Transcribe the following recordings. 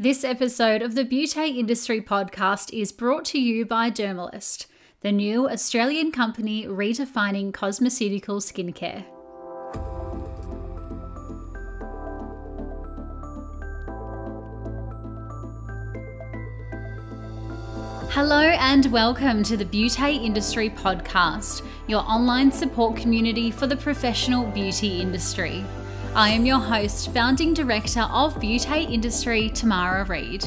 This episode of the Beauty Industry Podcast is brought to you by Dermalist, the new Australian company redefining cosmeceutical skincare. Hello and welcome to the Beauty Industry Podcast, your online support community for the professional beauty industry. I am your host, founding director of Beauty Industry, Tamara Reid.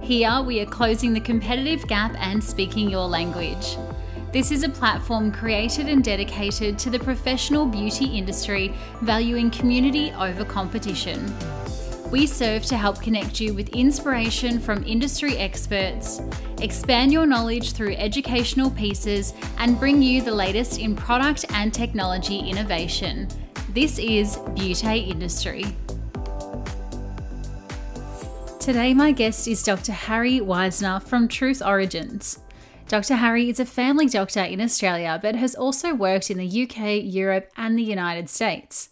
Here, we are closing the competitive gap and speaking your language. This is a platform created and dedicated to the professional beauty industry, valuing community over competition. We serve to help connect you with inspiration from industry experts, expand your knowledge through educational pieces, and bring you the latest in product and technology innovation. This is Beauty Industry. Today, my guest is Dr. Harry Weisner from Truth Origins. Dr. Harry is a family doctor in Australia but has also worked in the UK, Europe, and the United States.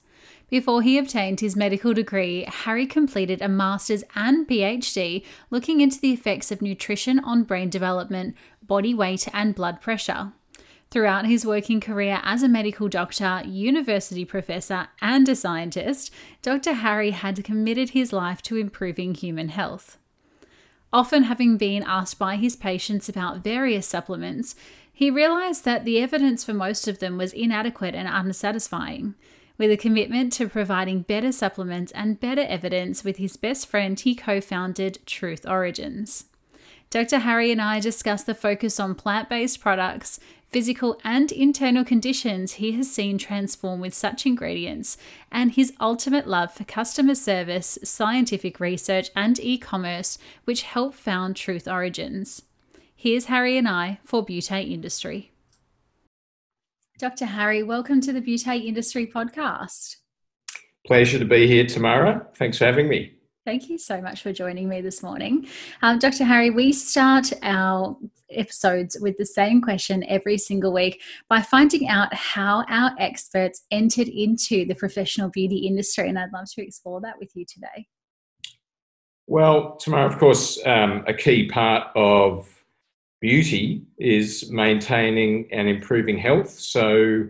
Before he obtained his medical degree, Harry completed a master's and PhD looking into the effects of nutrition on brain development, body weight, and blood pressure. Throughout his working career as a medical doctor, university professor, and a scientist, Dr. Harry had committed his life to improving human health. Often having been asked by his patients about various supplements, he realised that the evidence for most of them was inadequate and unsatisfying. With a commitment to providing better supplements and better evidence with his best friend, he co founded Truth Origins. Dr. Harry and I discuss the focus on plant based products, physical and internal conditions he has seen transform with such ingredients, and his ultimate love for customer service, scientific research, and e commerce, which helped found Truth Origins. Here's Harry and I for Beauty Industry. Dr. Harry, welcome to the Beauty Industry podcast. Pleasure to be here, Tamara. Thanks for having me. Thank you so much for joining me this morning. Um, Dr. Harry, we start our episodes with the same question every single week by finding out how our experts entered into the professional beauty industry. And I'd love to explore that with you today. Well, Tamara, of course, um, a key part of beauty is maintaining and improving health. So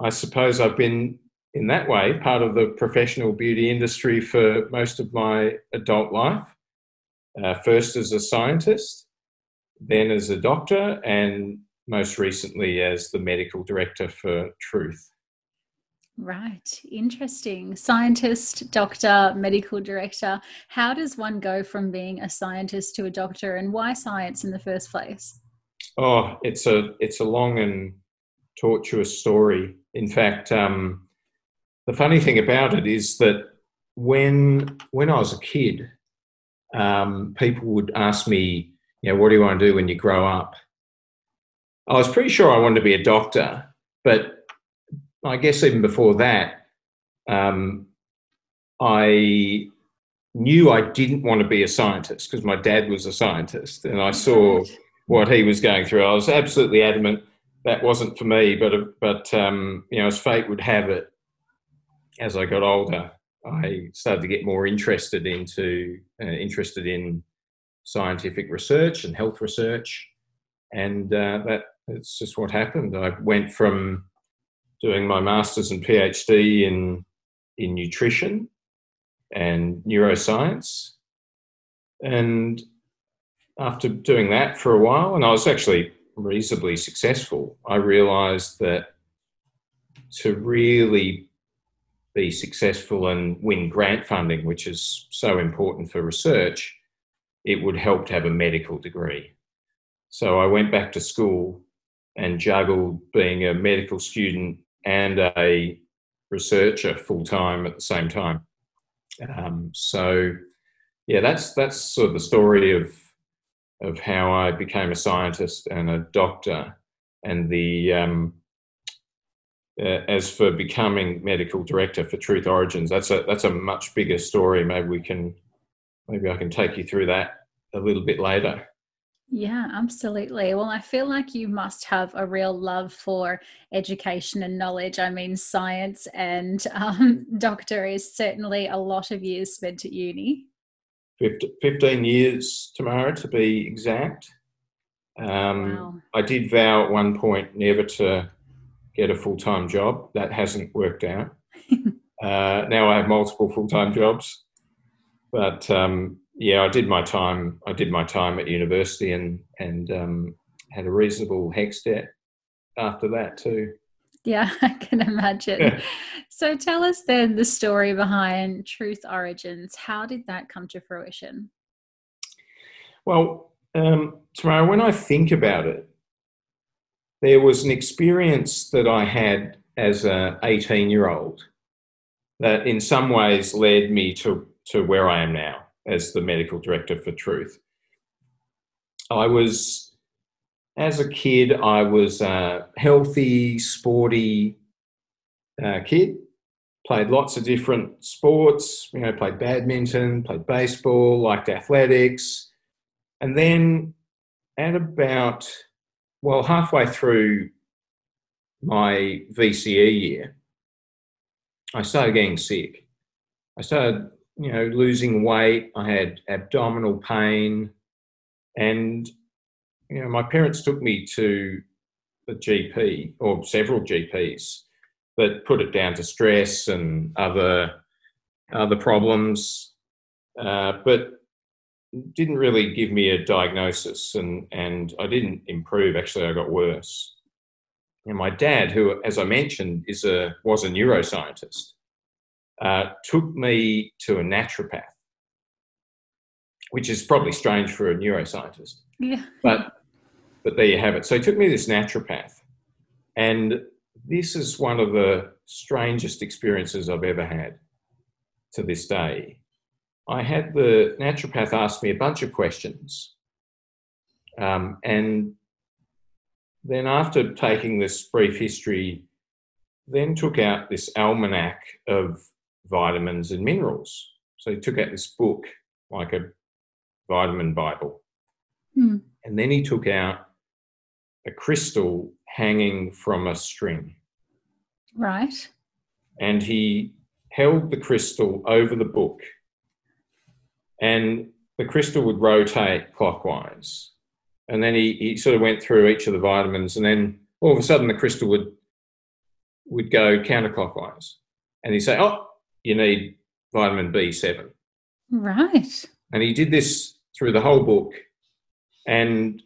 I suppose I've been in that way part of the professional beauty industry for most of my adult life. Uh, first as a scientist, then as a doctor, and most recently as the medical director for Truth. Right, interesting. Scientist, doctor, medical director. How does one go from being a scientist to a doctor, and why science in the first place? Oh, it's a it's a long and tortuous story. In fact, um, the funny thing about it is that when when I was a kid, um, people would ask me, you know, what do you want to do when you grow up? I was pretty sure I wanted to be a doctor, but I guess even before that, um, I knew I didn't want to be a scientist because my dad was a scientist, and I saw what he was going through. I was absolutely adamant that wasn't for me, but but um, you know, as fate would have it, as I got older, I started to get more interested into uh, interested in scientific research and health research, and uh, that that's just what happened. I went from doing my master's and PhD in in nutrition and neuroscience, and after doing that for a while, and I was actually reasonably successful, I realised that to really be successful and win grant funding, which is so important for research, it would help to have a medical degree. So I went back to school and juggled being a medical student and a researcher full time at the same time. Um, so, yeah, that's that's sort of the story of of how I became a scientist and a doctor, and the um, uh, as for becoming medical director for Truth Origins, that's a that's a much bigger story. Maybe we can, maybe I can take you through that a little bit later. Yeah, absolutely. Well, I feel like you must have a real love for education and knowledge. I mean, science and um, doctor is certainly a lot of years spent at uni. 15 years, Tamara, to be exact. Um, Wow. I did vow at one point never to get a full time job. That hasn't worked out. uh, now I have multiple full time jobs, but um, yeah, I did my time. I did my time at university and and um, had a reasonable HECS debt after that too. Yeah, I can imagine. Yeah. So tell us then the story behind Truth Origins. How did that come to fruition? Well, um, Tamara, when I think about it, there was an experience that I had as a 18 year old that in some ways led me to, to where I am now as the medical director for Truth. I was, as a kid, I was a healthy, sporty uh, kid. Played lots of different sports, you know, played badminton, played baseball, liked athletics. And then at about, well, halfway through my VCE year, I started getting sick. I started, you know, losing weight. I had abdominal pain. And, you know, my parents took me to the GP or several GPs that put it down to stress and other other problems. Uh, but didn't really give me a diagnosis and, and I didn't improve. Actually, I got worse. And my dad, who, as I mentioned, is a, was a neuroscientist, uh, took me to a naturopath, which is probably strange for a neuroscientist, Yeah. but, but there you have it. So he took me to this naturopath. And this is one of the strangest experiences I've ever had to this day. I had the naturopath ask me a bunch of questions. Um, and then, after taking this brief history, then took out this almanac of vitamins and minerals. So he took out this book, like a vitamin Bible. Hmm. And then he took out a crystal hanging from a string. Right. And he held the crystal over the book and the crystal would rotate clockwise. And then he, he sort of went through each of the vitamins, and then all of a sudden the crystal would would go counterclockwise. And he'd say, Oh, you need vitamin B7. Right. And he did this through the whole book and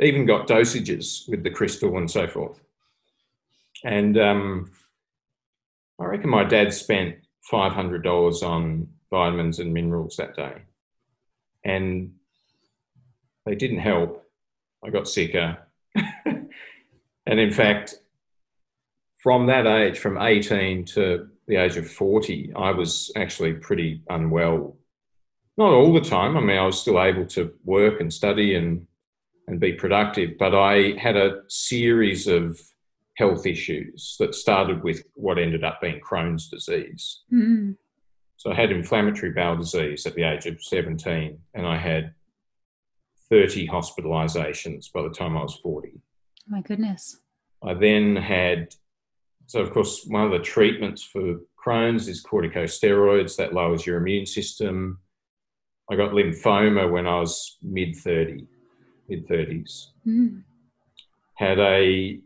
even got dosages with the crystal and so forth. And um, I reckon my dad spent $500 on vitamins and minerals that day. And they didn't help. I got sicker. and in fact, from that age, from 18 to the age of 40, I was actually pretty unwell. Not all the time. I mean, I was still able to work and study and, and be productive, but I had a series of health issues that started with what ended up being Crohn's disease. Mm. So I had inflammatory bowel disease at the age of 17, and I had 30 hospitalizations by the time I was 40. My goodness. I then had, so of course, one of the treatments for Crohn's is corticosteroids, that lowers your immune system. I got lymphoma when I was mid 30, mid 30s. Mm. Had a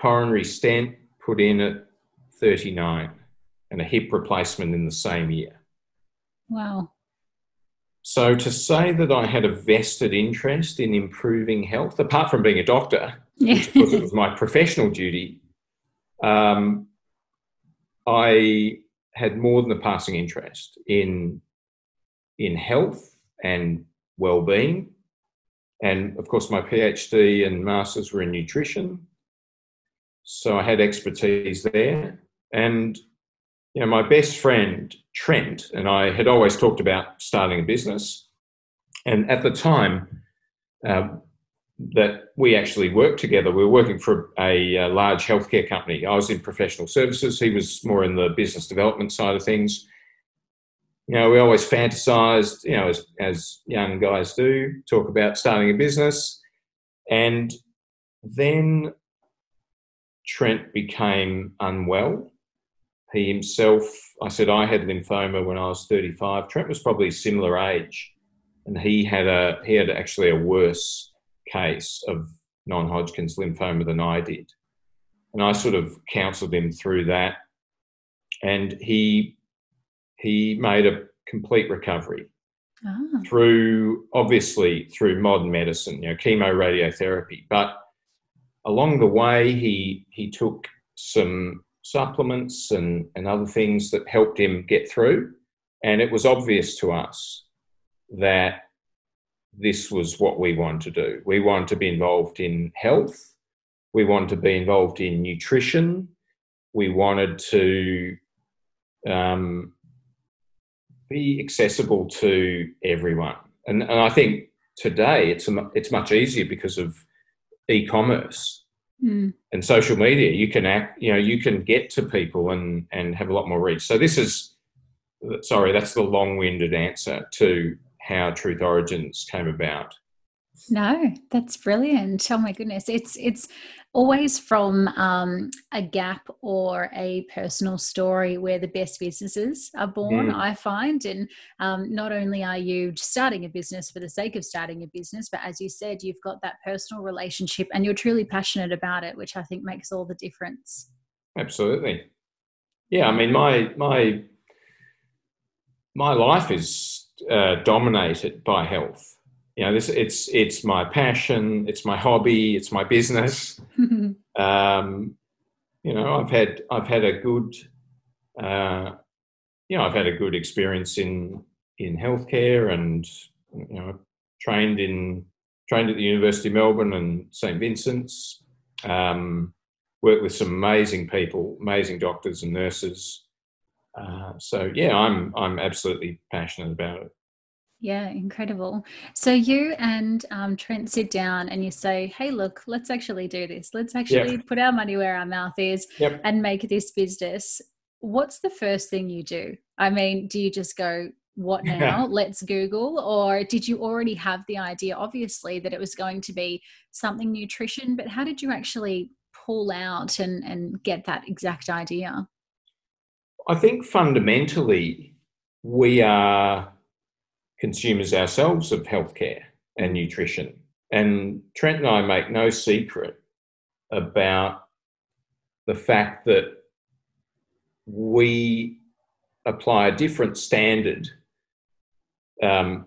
coronary stent put in at 39 and a hip replacement in the same year. Wow. So to say that I had a vested interest in improving health, apart from being a doctor, Yeah. because it was my professional duty, um, I had more than a passing interest in in health and well-being, and of course my PhD and masters were in nutrition, so I had expertise there. And you know, my best friend Trent and I had always talked about starting a business, and at the time. Um, that we actually worked together. We were working for a, uh large healthcare company. I was in professional services. He was more in the business development side of things. You know, we always fantasized, you know, as, as young guys do, talk about starting a business. And then Trent became unwell. He himself, I said I had lymphoma when I was 35. Trent was probably similar age, and he had a he had actually a worse case of non-Hodgkin's lymphoma than I did, and I sort of counselled him through that, and he he made a complete recovery Ah. through obviously through modern medicine, you know, chemo radiotherapy. But along the way, he he took some supplements and, and other things that helped him get through. And it was obvious to us that this was what we wanted to do. We wanted to be involved in health. We wanted to be involved in nutrition. We wanted to um, be accessible to everyone. And, and I think today it's, it's much easier because of e-commerce Mm. and social media. You can act, you know, you can get to people and, and have a lot more reach. So this is, sorry, that's the long-winded answer to how Truth Origins came about. No, that's brilliant. Oh my goodness. It's it's always from um, a gap or a personal story where the best businesses are born, Mm. I find. And um, not only are you starting a business for the sake of starting a business, but as you said, you've got that personal relationship and you're truly passionate about it, which I think makes all the difference. Absolutely. Yeah, I mean, my my my life is uh, dominated by health. You know, this it's it's my passion, it's my hobby, it's my business. Um, you know, I've had I've had a good, uh, you know, I've had a good experience in in healthcare, and you know, trained in trained at the University of Melbourne and St Vincent's. Um, worked with some amazing people, amazing doctors and nurses. Uh, so yeah, I'm I'm absolutely passionate about it. Yeah, incredible. So you and um, Trent sit down and you say, "Hey, look, let's actually do this. Let's actually put our money where our mouth is Yep. and make this business." What's the first thing you do? I mean, do you just go, "What now? let's Google," or did you already have the idea, obviously, that it was going to be something nutrition? But how did you actually pull out and and get that exact idea? I think fundamentally we are consumers ourselves of healthcare and nutrition. And Trent and I make no secret about the fact that we apply a different standard um,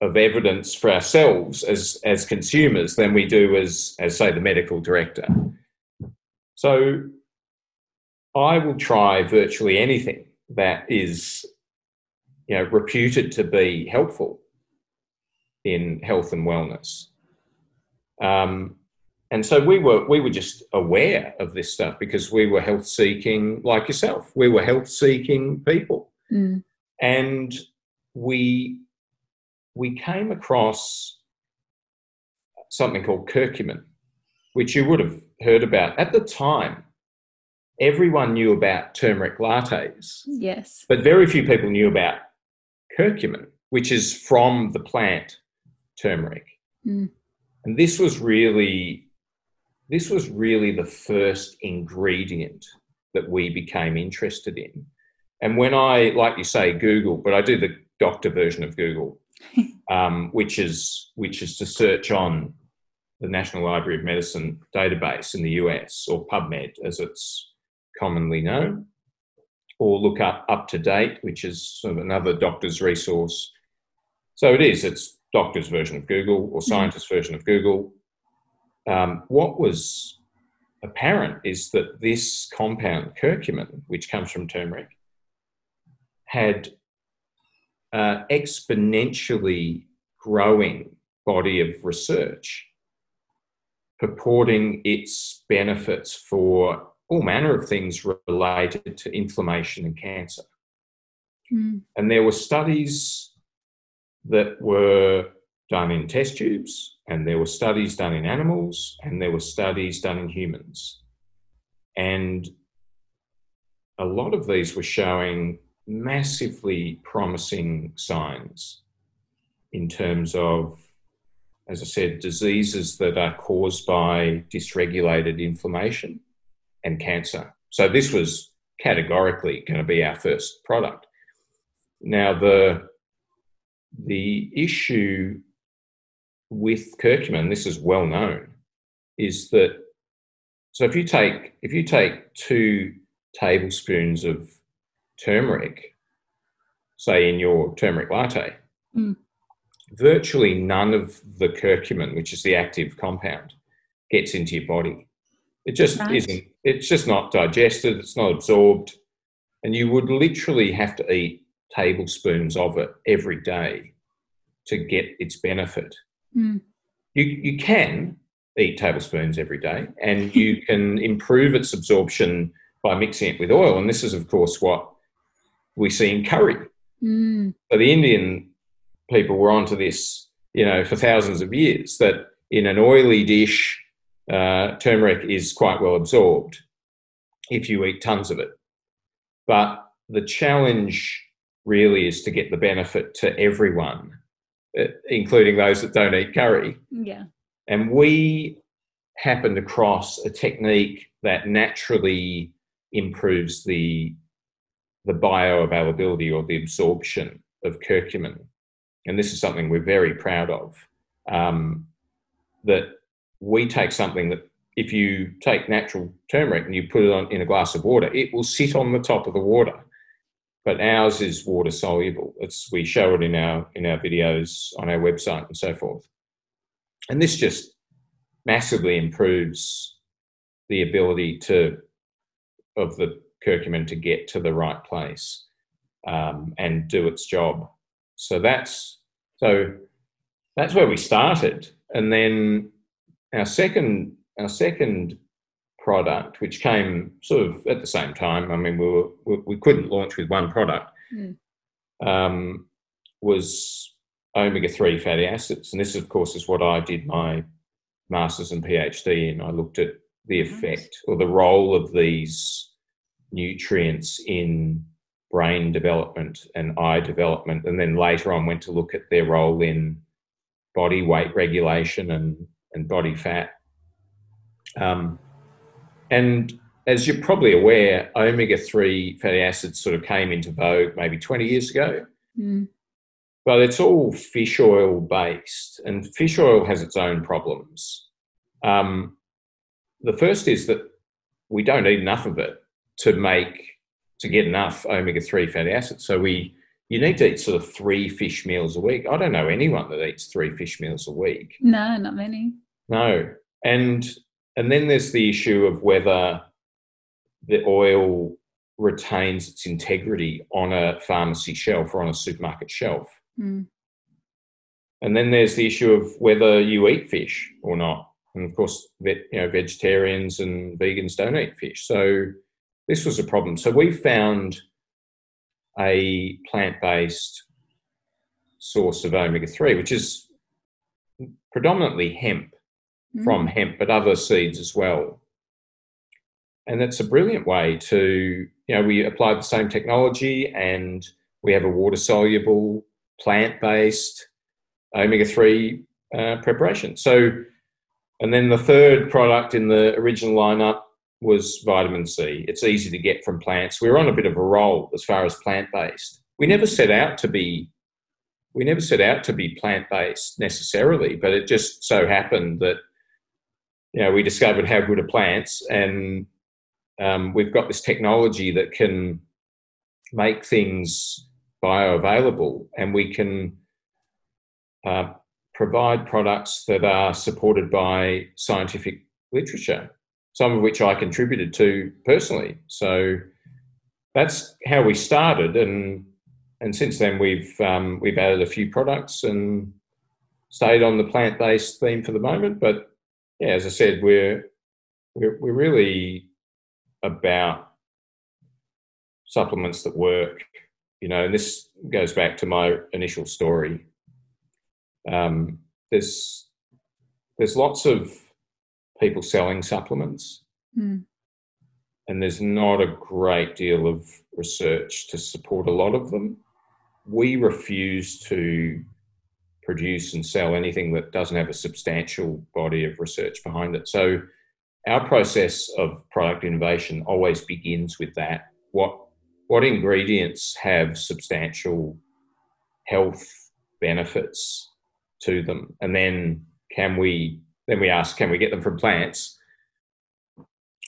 of evidence for ourselves as, as consumers than we do as, as, say, the medical director. So I will try virtually anything that is, you know, reputed to be helpful in health and wellness. Um, and so we were we were just aware of this stuff because we were health seeking, like yourself. We were health seeking people, Mm. and we we came across something called curcumin, which you would have heard about at the time everyone knew about turmeric lattes, Yes. but very few people knew about curcumin, which is from the plant turmeric. Mm. And this was really this was really the first ingredient that we became interested in. And when I, like you say, Google, but I do the doctor version of Google, um, which is which is to search on the National Library of Medicine database in the US or PubMed as it's commonly known, or look up UpToDate, which is sort of another doctor's resource. So it is, it's doctor's version of Google or scientist version of Google. Um, what was apparent is that this compound, curcumin, which comes from turmeric, had uh, exponentially growing body of research purporting its benefits for all manner of things related to inflammation and cancer. Mm. And there were studies that were done in test tubes, and there were studies done in animals, and there were studies done in humans. And a lot of these were showing massively promising signs in terms of, as I said, diseases that are caused by dysregulated inflammation and cancer. So this was categorically going to be our first product. Now, the the issue with curcumin, this is well known, is that so if you take if you take two tablespoons of turmeric, say in your turmeric latte, mm. virtually none of the curcumin, which is the active compound, gets into your body. It just right. isn't. It's just not digested. It's not absorbed, and you would literally have to eat tablespoons of it every day to get its benefit. Mm. You you can eat tablespoons every day, and you can improve its absorption by mixing it with oil. And this is, of course, what we see in curry. Mm. So the Indian people were onto this, you know, for thousands of years. That in an oily dish, uh, turmeric is quite well absorbed if you eat tons of it. But the challenge really is to get the benefit to everyone, uh, including those that don't eat curry. Yeah. And we happened across a technique that naturally improves the the bioavailability or the absorption of curcumin. And this is something we're very proud of. Um, that we take something that if you take natural turmeric and you put it on in a glass of water, it will sit on the top of the water. But ours is water soluble. It's we show it in our in our videos on our website and so forth. And this just massively improves the ability to of the curcumin to get to the right place um, and do its job. So that's so that's where we started, and then our second our second product, which came sort of at the same time. I mean, we were we, we couldn't launch with one product. Mm. Um, was omega three fatty acids, and this, of course, is what I did my masters and PhD in. I looked at the effect or the role of these nutrients in brain development and eye development, and then later on went to look at their role in body weight regulation and, and body fat. Um, and as you're probably aware, omega 3 fatty acids sort of came into vogue maybe 20 years ago. Mm. But it's all fish oil based, and fish oil has its own problems. Um, the first is that we don't eat enough of it to make to get enough omega three fatty acids. So we you need to eat sort of three fish meals a week. I don't know anyone that eats three fish meals a week. No, not many. No, and and then there's the issue of whether the oil retains its integrity on a pharmacy shelf or on a supermarket shelf. Mm. And then there's the issue of whether you eat fish or not. And of course, you know, vegetarians and vegans don't eat fish. So this was a problem. So we found a plant-based source of omega-3, which is predominantly hemp mm. from hemp, but other seeds as well. And that's a brilliant way to, you know, we apply the same technology and we have a water soluble, plant based omega 3 uh, preparation. So, and then the third product in the original lineup was vitamin C. It's easy to get from plants. We were on a bit of a roll as far as plant based. We never set out to be we never set out to be plant based necessarily, but it just so happened that you know we discovered how good are plants, and um, we've got this technology that can make things bioavailable, and we can uh, provide products that are supported by scientific literature some of which I contributed to personally. So that's how we started, and and since then we've um, we've added a few products and stayed on the plant based theme for the moment. But yeah, as I said, we're we're, we're really about supplements that work. You know, and this goes back to my initial story. Um, there's there's lots of people selling supplements. Mm. And there's not a great deal of research to support a lot of them. We refuse to produce and sell anything that doesn't have a substantial body of research behind it. So, our process of product innovation always begins with that what what ingredients have substantial health benefits to them, and then can we then we ask can we get them from plants,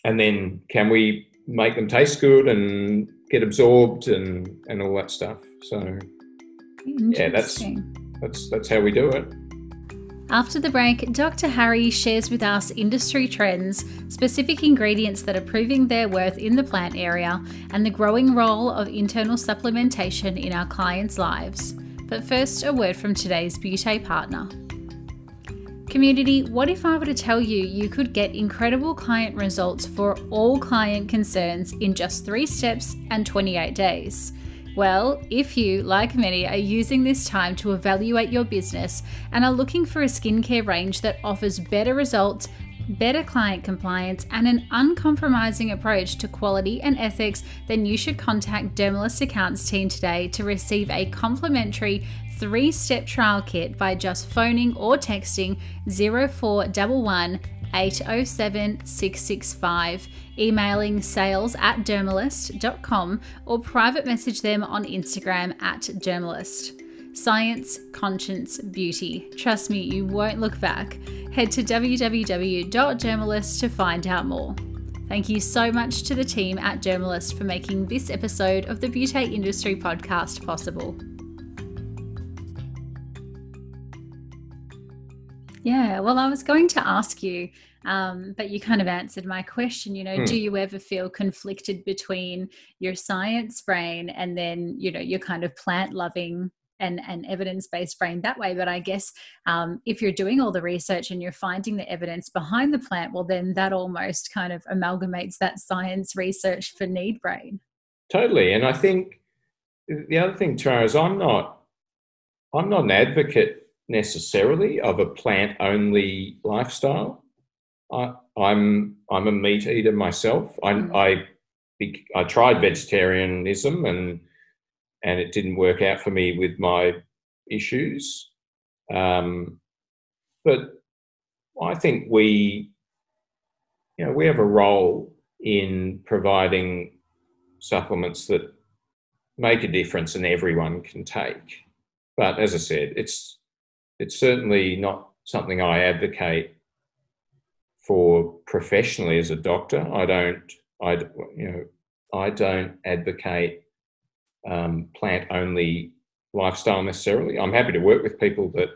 and then can we make them taste good and get absorbed and and all that stuff. So yeah, that's that's that's how we do it. After the break, Dr. Harry shares with us industry trends, specific ingredients that are proving their worth in the plant area, and the growing role of internal supplementation in our clients' lives. But first, a word from today's Beauté partner. Community, what if I were to tell you you could get incredible client results for all client concerns in just three steps and 28 days? Well, if you, like many, are using this time to evaluate your business and are looking for a skincare range that offers better results, better client compliance, and an uncompromising approach to quality and ethics, then you should contact Dermalist Accounts team today to receive a complimentary three step trial kit by just phoning or texting 0411 807 665, emailing sales at dermalist.com, or private message them on Instagram at dermalist. Science, conscience, beauty. Trust me, you won't look back. Head to www.dermalist to find out more. Thank you so much to the team at Dermalist for making this episode of the Beauty Industry Podcast possible. Yeah, well, I was going to ask you, um, but you kind of answered my question. You know, mm. do you ever feel conflicted between your science brain and then, you know, your kind of plant loving and, and evidence based brain that way? But I guess um, if you're doing all the research and you're finding the evidence behind the plant, well, then that almost kind of amalgamates that science research for need brain. Totally. And I think the other thing, Tara, is I'm not, I'm not an advocate necessarily of a plant only lifestyle. I, am I'm, I'm a meat eater myself. I, mm. I I tried vegetarianism and and it didn't work out for me with my issues. Um, but I think we, you know, we have a role in providing supplements that make a difference and everyone can take. But as I said, it's it's certainly not something I advocate for professionally as a doctor. I don't, I you know, I don't advocate um, plant only lifestyle necessarily. I'm happy to work with people that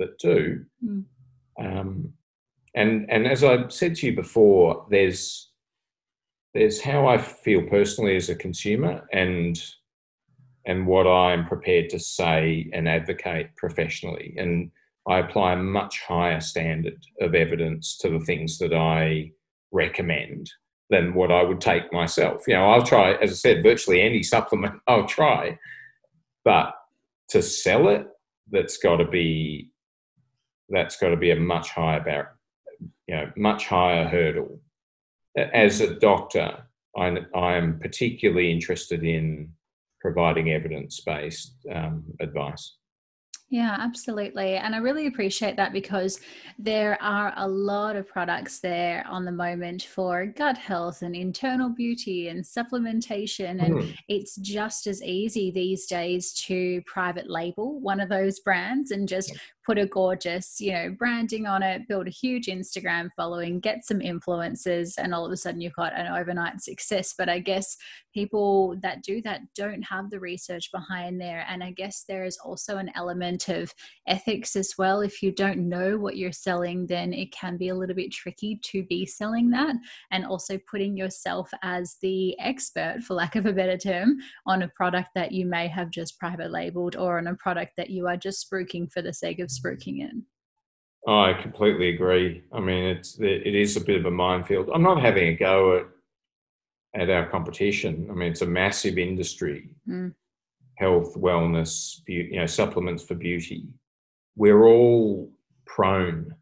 that do. Mm. Um, and and as I said to you before, there's there's how I feel personally as a consumer and and what I'm prepared to say and advocate professionally. And I apply a much higher standard of evidence to the things that I recommend than what I would take myself. You know, I'll try, as I said, virtually any supplement I'll try, but to sell it, that's got to be that's got to be a much higher bar, you know, much higher hurdle. As a doctor, I, I am particularly interested in providing evidence based um, advice. Yeah, absolutely. And I really appreciate that because there are a lot of products there on the moment for gut health and internal beauty and supplementation. And mm. it's just as easy these days to private label one of those brands and just put a gorgeous, you know, branding on it, build a huge Instagram following, get some influencers, and all of a sudden you've got an overnight success. But I guess people that do that don't have the research behind there. And I guess there is also an element of ethics as well. If you don't know what you're selling, then it can be a little bit tricky to be selling that. And also putting yourself as the expert, for lack of a better term, on a product that you may have just private labeled or on a product that you are just spruiking for the sake of spruiking in. Oh, I completely agree. I mean, it's it is a bit of a minefield. I'm not having a go at at our competition. I mean, it's a massive industry. Mm. Health, wellness, beauty, you know, supplements for beauty. We're all prone.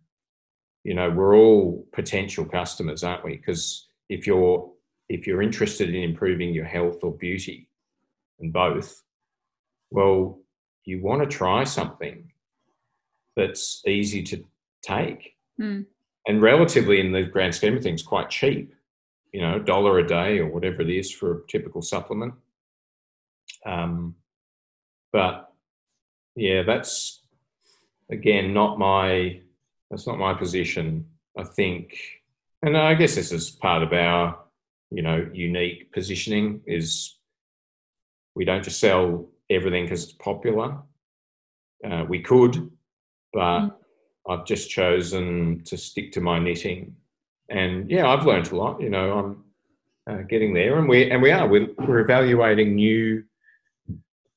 You know, we're all potential customers, aren't we? Because if you're if you're interested in improving your health or beauty, and both, well, you want to try something that's easy to take mm. and relatively in the grand scheme of things quite cheap you know, a dollar a day or whatever it is for a typical supplement. Um, but yeah, that's again not my that's not my position. I think, and I guess this is part of our you know unique positioning is we don't just sell everything because it's popular. Uh, we could, but mm. I've just chosen to stick to my knitting. And yeah, I've learned a lot. You know, I'm uh, getting there, and we and we are. We're, we're evaluating new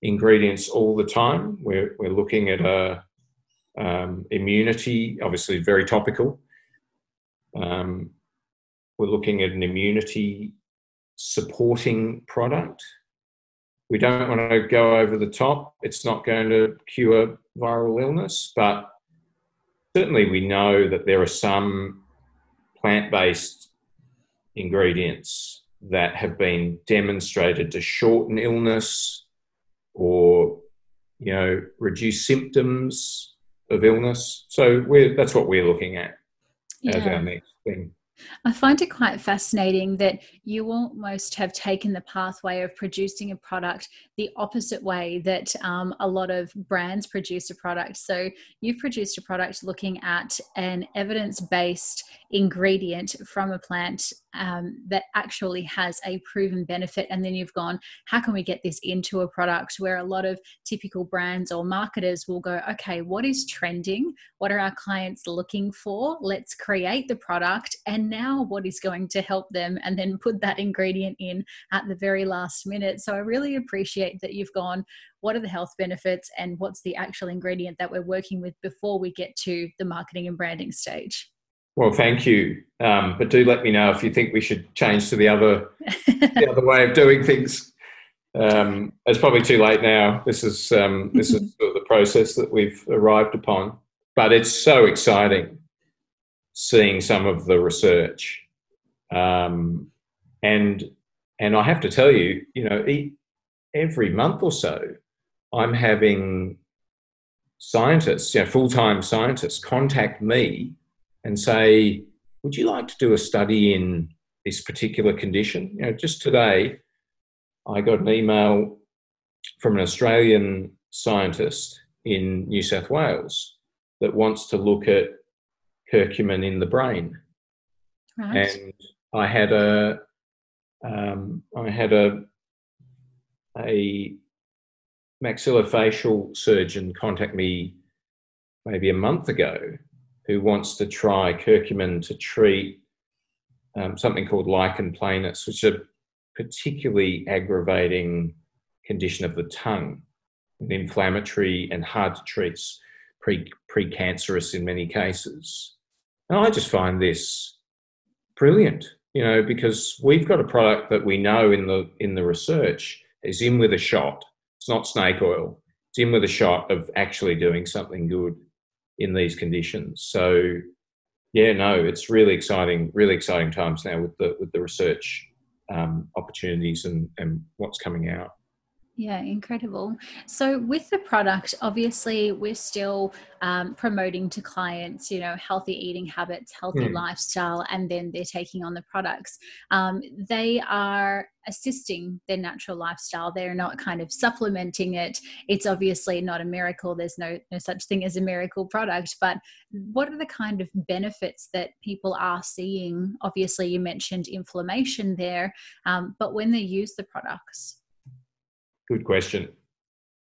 ingredients all the time. We're we're looking at a um, immunity, obviously very topical. Um, we're looking at an immunity supporting product we don't want to go over the top. It's not going to cure viral illness, but certainly we know that there are some plant based ingredients that have been demonstrated to shorten illness or you know reduce symptoms of illness so that's what we're looking at yeah. as our next thing I find it quite fascinating that you almost have taken the pathway of producing a product the opposite way that um, a lot of brands produce a product. So you've produced a product looking at an evidence based ingredient from a plant um, that actually has a proven benefit. And then you've gone, how can we get this into a product where a lot of typical brands or marketers will go, okay, what is trending? What are our clients looking for? Let's create the product. And now what is going to help them? And then put that ingredient in at the very last minute. So I really appreciate that you've gone, what are the health benefits and what's the actual ingredient that we're working with before we get to the marketing and branding stage? Well, thank you. Um, but do let me know if you think we should change to the other the other way of doing things. Um, it's probably too late now. This is um, this is sort of the process that we've arrived upon. But it's so exciting seeing some of the research, um, and and I have to tell you, you know, every month or so, I'm having scientists, you know, full time scientists, contact me and say, Would you like to do a study in this particular condition? You know, just today, I got an email from an Australian scientist in New South Wales that wants to look at curcumin in the brain. Right. And I had a um, I had a a maxillofacial surgeon contact me maybe a month ago who wants to try curcumin to treat um, something called lichen planus, which is a particularly aggravating condition of the tongue, an inflammatory and hard to treat, pre precancerous in many cases. And I just find this brilliant, you know, because we've got a product that we know in the in the research is in with a shot. It's not snake oil. It's in with a shot of actually doing something good in these conditions. So yeah, no, it's really exciting, really exciting times now with the with the research um, opportunities and, and what's coming out. Yeah, incredible. So, with the product, obviously, we're still um, promoting to clients, you know, healthy eating habits, healthy mm. lifestyle, and then they're taking on the products. Um, they are assisting their natural lifestyle. They're not kind of supplementing it. It's obviously not a miracle. There's no, no such thing as a miracle product. But what are the kind of benefits that people are seeing? Obviously, you mentioned inflammation there, um, but when they use the products, Good question.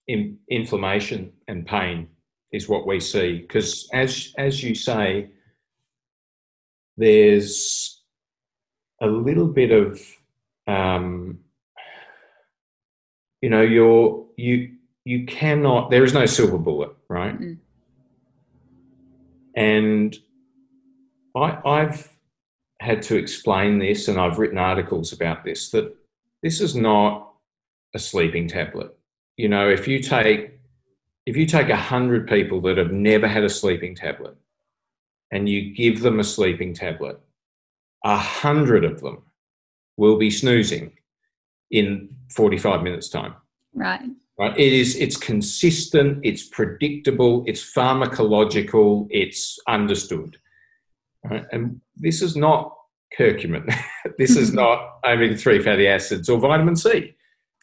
In, inflammation and pain is what we see because, as as you say, there's a little bit of um, you know you're you you cannot there is no silver bullet right mm. and I, I've had to explain this and I've written articles about this that this is not a sleeping tablet. You know, if you take if you take a hundred people that have never had a sleeping tablet and you give them a sleeping tablet, a hundred of them will be snoozing in 45 minutes time. Right. Right. It is it's consistent, it's predictable, it's pharmacological, it's understood. Right? And this is not curcumin. this is not omega 3 fatty acids or vitamin C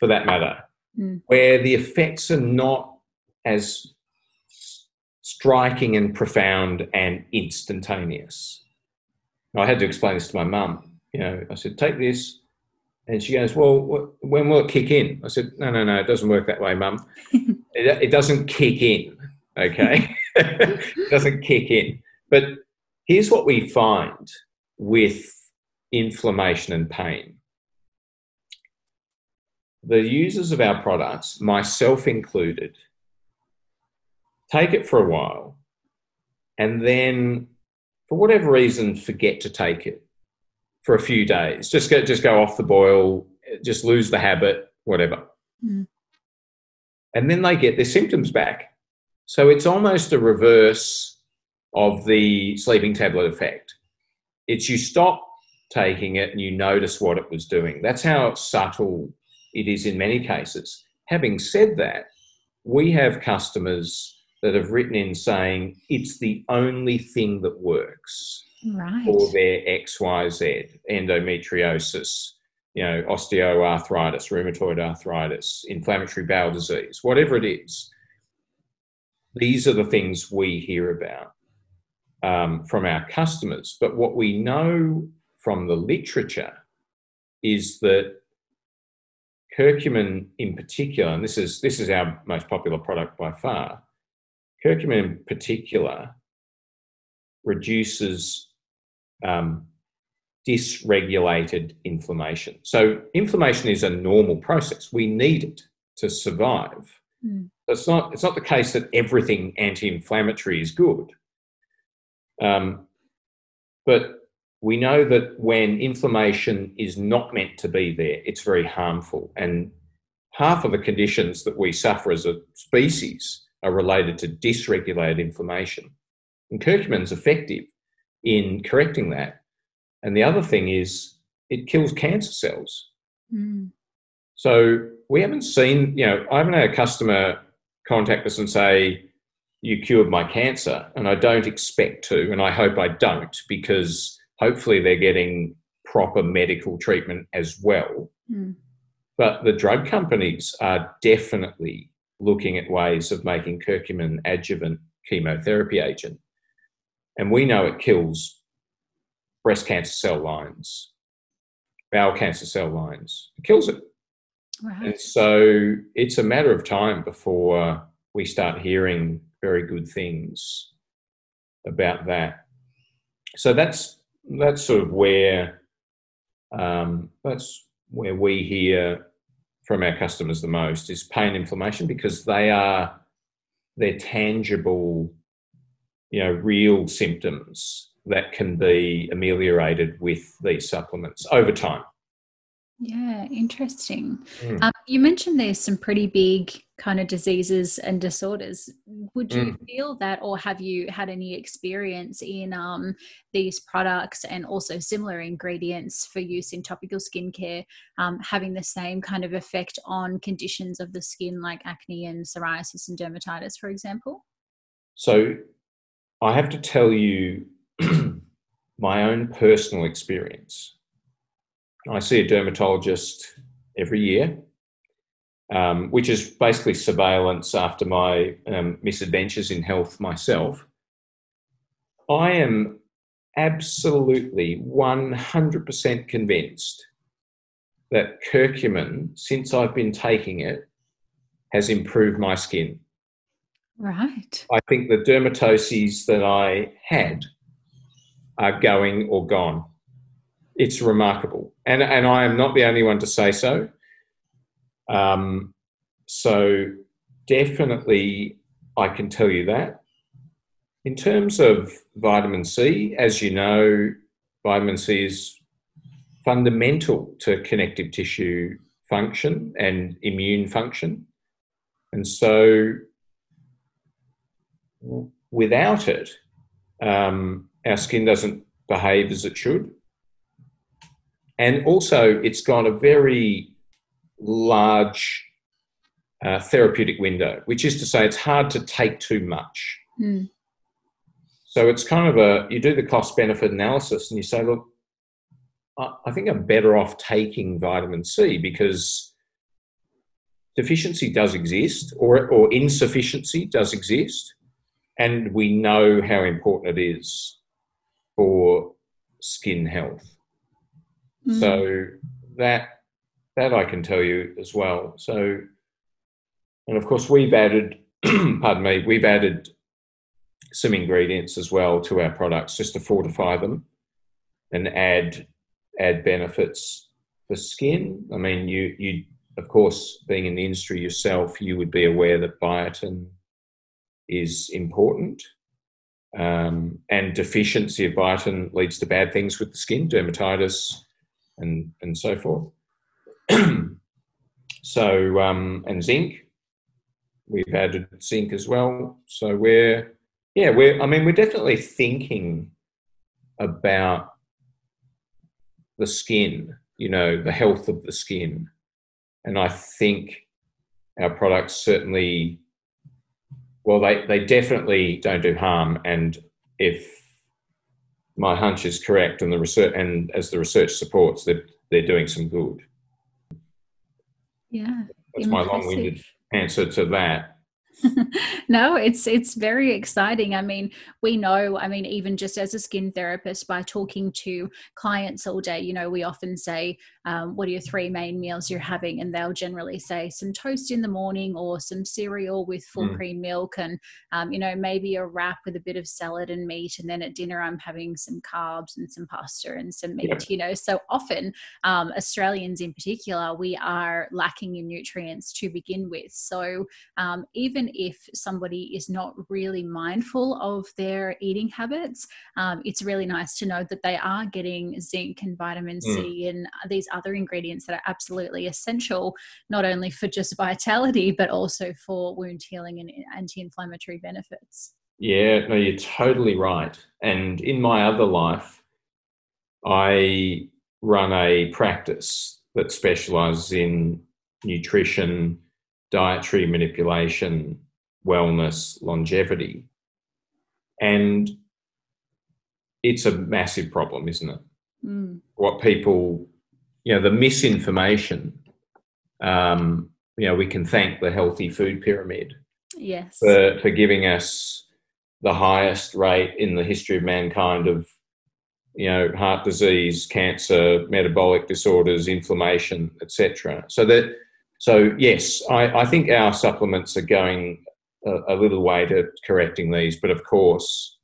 for that matter, Mm. where the effects are not as striking and profound and instantaneous. I had to explain this to my mum. You know, I said, take this. And she goes, well, wh- when will it kick in? I said, no, no, no, it doesn't work that way, mum. it, it doesn't kick in, okay? it doesn't kick in. But here's what we find with inflammation and pain. The users of our products, myself included, take it for a while and then, for whatever reason, forget to take it for a few days. Just go, just go off the boil, just lose the habit, whatever. Mm. And then they get their symptoms back. So it's almost a reverse of the sleeping tablet effect. It's you stop taking it and you notice what it was doing. That's how subtle it is in many cases. Having said that, we have customers that have written in saying it's the only thing that works Right. for their XYZ, endometriosis, you know, osteoarthritis, rheumatoid arthritis, inflammatory bowel disease, whatever it is. These are the things we hear about um, from our customers. But what we know from the literature is that curcumin in particular, and this is this is our most popular product by far, curcumin in particular reduces um, dysregulated inflammation. So inflammation is a normal process. We need it to survive. Mm. It's not. It's not the case that everything anti-inflammatory is good. Um, but we know that when inflammation is not meant to be there, it's very harmful. And half of the conditions that we suffer as a species are related to dysregulated inflammation. And curcumin's effective in correcting that. And the other thing is it kills cancer cells. Mm. So we haven't seen, you know, I haven't had a customer contact us and say, you cured my cancer. And I don't expect to, and I hope I don't, because hopefully they're getting proper medical treatment as well. Mm. But the drug companies are definitely looking at ways of making curcumin adjuvant chemotherapy agent. And we know it kills breast cancer cell lines, bowel cancer cell lines. It kills it. And so it's a matter of time before we start hearing very good things about that. So that's that's sort of where um, that's where we hear from our customers the most is pain inflammation because they are they're tangible, you know, real symptoms that can be ameliorated with these supplements over time. Yeah, interesting. Mm. Um, you mentioned there's some pretty big kind of diseases and disorders. Would you feel that, or have you had any experience in um, these products and also similar ingredients for use in topical skincare um, having the same kind of effect on conditions of the skin like acne and psoriasis and dermatitis, for example? So I have to tell you my own personal experience. I see a dermatologist every year, um, which is basically surveillance after my um, misadventures in health myself. I am absolutely 100% convinced that curcumin, since I've been taking it, has improved my skin. Right. I think the dermatoses that I had are going or gone. It's remarkable. And, and I am not the only one to say so. Um, so, definitely, I can tell you that. In terms of vitamin C, as you know, vitamin C is fundamental to connective tissue function and immune function. And so, without it, um, our skin doesn't behave as it should. And also, it's got a very large uh, therapeutic window, which is to say, it's hard to take too much. Mm. So it's kind of a you do the cost benefit analysis and you say, look, I think I'm better off taking vitamin C because deficiency does exist or, or insufficiency does exist. And we know how important it is for skin health. Mm. So that that I can tell you as well. So, and of course, we've added, pardon me, we've added some ingredients as well to our products just to fortify them and add add benefits for skin. I mean, you you of course being in the industry yourself, you would be aware that biotin is important. Um, and deficiency of biotin leads to bad things with the skin, dermatitis, and and so forth. so um, and zinc, we've added zinc as well. So we're yeah, we're I mean we're definitely thinking about the skin, you know, the health of the skin, and I think our products certainly well they, they definitely don't do harm. And if my hunch is correct and the research and as the research supports that they're doing some good. Yeah. That's my long-winded answer to that no, it's it's very exciting. I mean, we know, I mean, even just as a skin therapist, by talking to clients all day, you know, we often say, um, what are your three main meals you're having? And they'll generally say some toast in the morning or some cereal with full mm. cream milk and, um, you know, maybe a wrap with a bit of salad and meat. And then at dinner, I'm having some carbs and some pasta and some meat, yep. you know. So often, um, Australians in particular, we are lacking in nutrients to begin with. So um, even if somebody is not really mindful of their eating habits, um, it's really nice to know that they are getting zinc and vitamin mm. C and these other ingredients that are absolutely essential, not only for just vitality, but also for wound healing and anti inflammatory benefits. Yeah, no, you're totally right. And in my other life, I run a practice that specializes in nutrition, dietary manipulation, wellness, longevity. And it's a massive problem, isn't it? Mm. What people, you know, the misinformation, um, you know, we can thank the healthy food pyramid yes. for, for giving us the highest rate in the history of mankind of, you know, heart disease, cancer, metabolic disorders, inflammation, etc. So that, so yes, I, I think our supplements are going a, a little way to correcting these. But of course,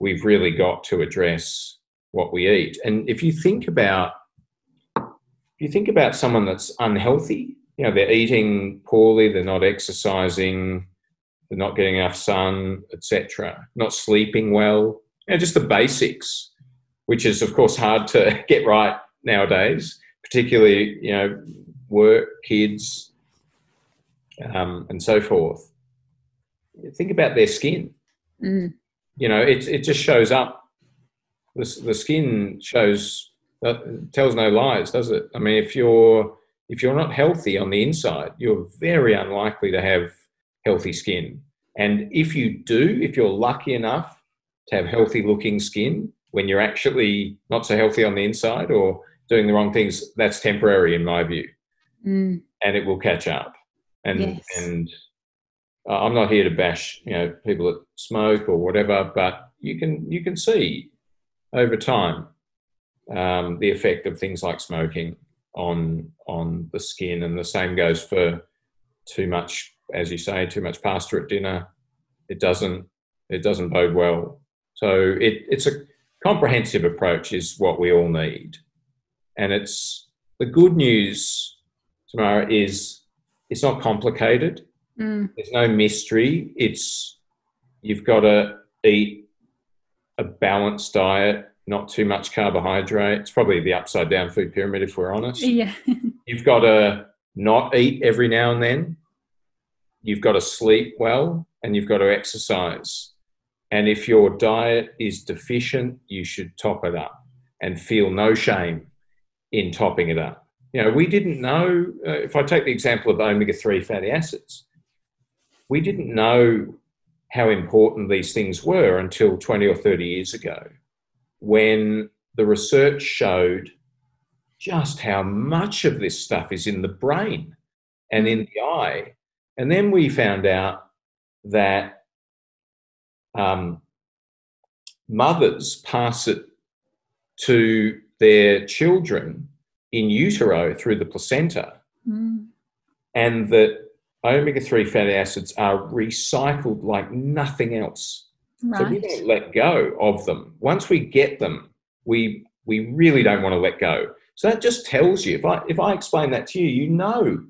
we've really got to address what we eat. And if you think about if you think about someone that's unhealthy, you know, they're eating poorly, they're not exercising, they're not getting enough sun, etc., not sleeping well, you know, just the basics, which is of course hard to get right nowadays, particularly you know, work, kids, um, and so forth think about their skin. Mm. You know, it it just shows up. The the skin shows uh, tells no lies, does it? I mean, if you're if you're not healthy on the inside, you're very unlikely to have healthy skin. And if you do, if you're lucky enough to have healthy looking skin when you're actually not so healthy on the inside or doing the wrong things, that's temporary in my view. Mm. And it will catch up. And yes. and uh, I'm not here to bash, you know, people that smoke or whatever, but you can you can see over time um, the effect of things like smoking on on the skin, and the same goes for too much, as you say, too much pasta at dinner. It doesn't it doesn't bode well. So it, it's a comprehensive approach is what we all need, and it's the good news, Tamara, is it's not complicated Mm. There's no mystery. It's you've got to eat a balanced diet, not too much carbohydrate. It's probably the upside down food pyramid, if we're honest. Yeah. you've got to not eat every now and then. You've got to sleep well and you've got to exercise. And if your diet is deficient, you should top it up and feel no shame in topping it up. You know, we didn't know, uh, if I take the example of omega 3 fatty acids, we didn't know how important these things were until 20 or 30 years ago when the research showed just how much of this stuff is in the brain and in the eye. And then we found out that um, mothers pass it to their children in utero through the placenta, Mm. and that omega 3 fatty acids are recycled like nothing else. So we don't let go of them. Once we get them, we we really don't want to let go. So that just tells you. If I if I explain that to you, you know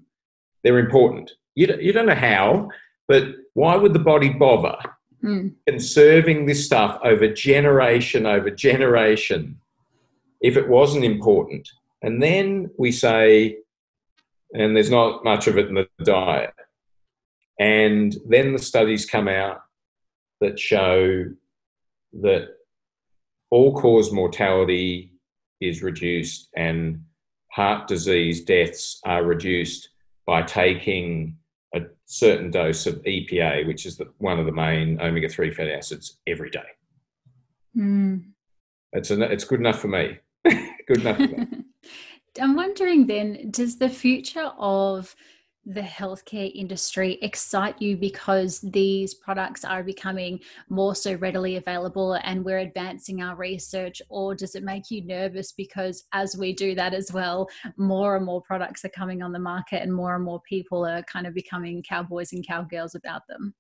they're important. You don't, you don't know how, but why would the body bother Mm. conserving this stuff over generation over generation if it wasn't important? And then we say, and there's not much of it in the diet. And then the studies come out that show that all cause mortality is reduced and heart disease deaths are reduced by taking a certain dose of EPA, which is the, one of the main omega 3 fatty acids, every day. Mm. It's, an, it's good enough for me. Good enough. I'm wondering then, does the future of the healthcare industry excite you because these products are becoming more so readily available and we're advancing our research, or does it make you nervous because as we do that as well, more and more products are coming on the market and more and more people are kind of becoming cowboys and cowgirls about them?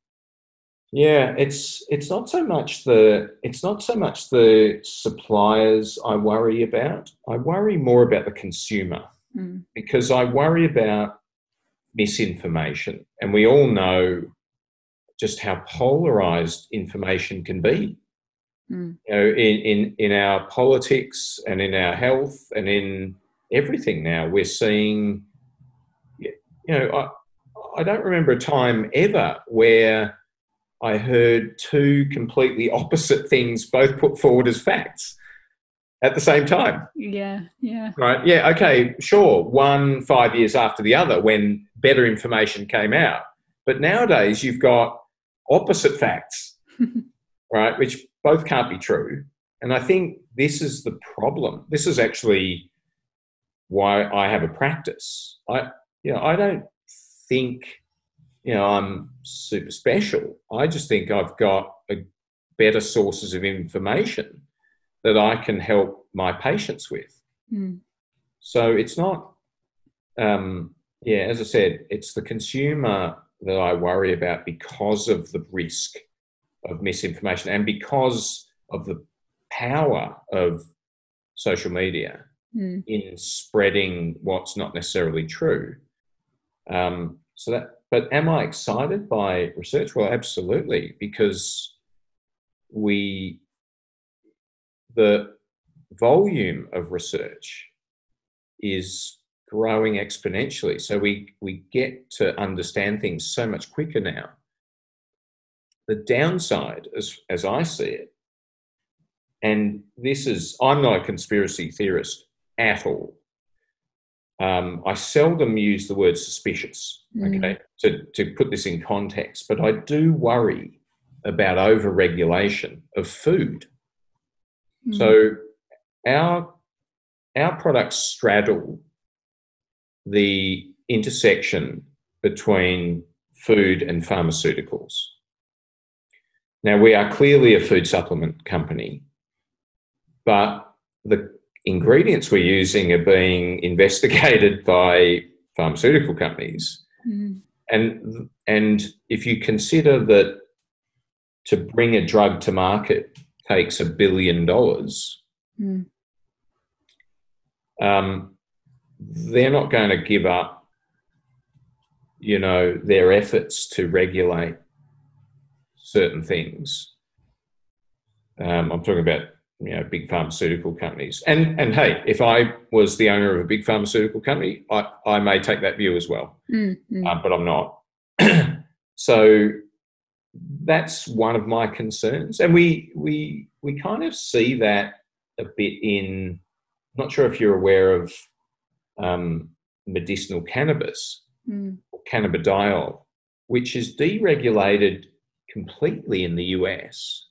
Yeah, it's it's not so much the it's not so much the suppliers I worry about. I worry more about the consumer Mm. because I worry about misinformation, and we all know just how polarized information can be. Mm. You know, in in in our politics and in our health and in everything now, we're seeing. You know, I I don't remember a time ever where I heard two completely opposite things both put forward as facts at the same time. Yeah, yeah. Right? Yeah, okay, sure. One five years after the other when better information came out. But nowadays you've got opposite facts, right? Which both can't be true. And I think this is the problem. This is actually why I have a practice. I you know, I don't think you know I'm super special. I just think I've got a better sources of information that I can help my patients with. Mm. So it's not, um, yeah, as I said, it's the consumer that I worry about because of the risk of misinformation and because of the power of social media Mm. in spreading what's not necessarily true. Um, so that, but am I excited by research? Well, absolutely, because we, the volume of research is growing exponentially. So we, we get to understand things so much quicker now. The downside, as, as I see it, and this is, I'm not a conspiracy theorist at all. Um, I seldom use the word suspicious, Mm. okay, to, to put this in context, but I do worry about over regulation of food. Mm. So our our products straddle the intersection between food and pharmaceuticals. Now we are clearly a food supplement company, but the ingredients we're using are being investigated by pharmaceutical companies. Mm. And and if you consider that to bring a drug to market takes a billion dollars, Mm. um, they're not going to give up, you know, their efforts to regulate certain things. Um, I'm talking about you know big pharmaceutical companies, and and hey, if I was the owner of a big pharmaceutical company, I, I may take that view as well Mm. Mm. uh, but I'm not. so that's one of my concerns, and we we we kind of see that a bit in. Not sure if you're aware of um, medicinal cannabis Mm. or cannabidiol, which is deregulated completely in the US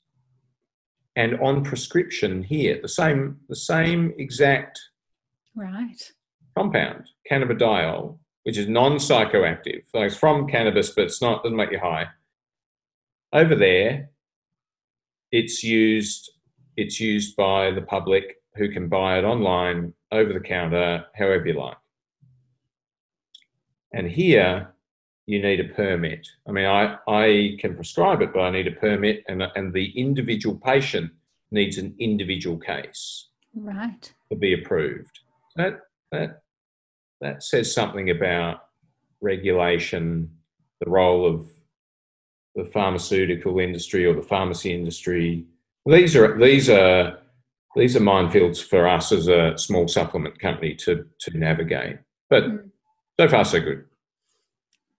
and on prescription here. The same the same exact Right. compound, cannabidiol, which is non-psychoactive. So it's from cannabis, but it's not doesn't make you high. Over there, it's used it's used by the public who can buy it online, over the counter, however you like. And here, you need a permit. I mean, I, I can prescribe it, but I need a permit, and, and the individual patient needs an individual case Right. to be approved. That that that says something about regulation, the role of the pharmaceutical industry or the pharmacy industry. These are these are these are minefields for us as a small supplement company to to navigate. But Mm. so far so good.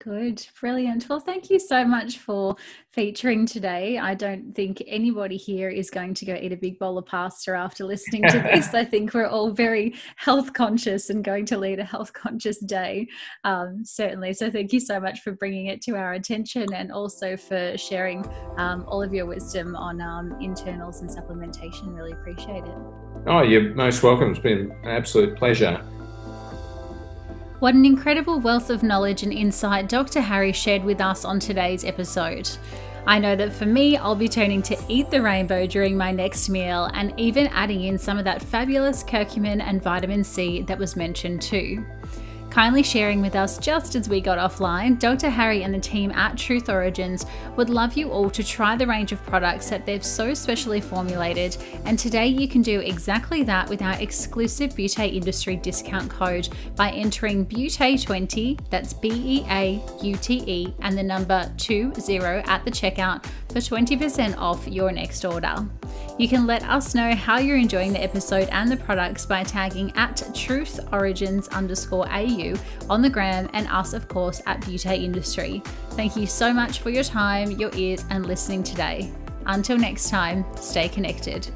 Good, brilliant. Well, thank you so much for featuring today. I don't think anybody here is going to go eat a big bowl of pasta after listening to this. I think we're all very health conscious and going to lead a health conscious day, um, certainly. So, thank you so much for bringing it to our attention and also for sharing um, all of your wisdom on um, internals and supplementation. Really appreciate it. Oh, you're most welcome. It's been an absolute pleasure. What an incredible wealth of knowledge and insight Dr. Harry shared with us on today's episode. I know that for me, I'll be turning to Eat the Rainbow during my next meal and even adding in some of that fabulous curcumin and vitamin C that was mentioned too. Kindly sharing with us just as we got offline, Dr. Harry and the team at Truth Origins would love you all to try the range of products that they've so specially formulated. And today you can do exactly that with our exclusive Beaute Industry discount code by entering Beaute20, that's B E A U T E, and the number 20 at the checkout for 20% off your next order. You can let us know how you're enjoying the episode and the products by tagging at Truth Origins underscore AU on the gram and us, of course, at Beaute Industry. Thank you so much for your time, your ears, and listening today. Until next time, stay connected.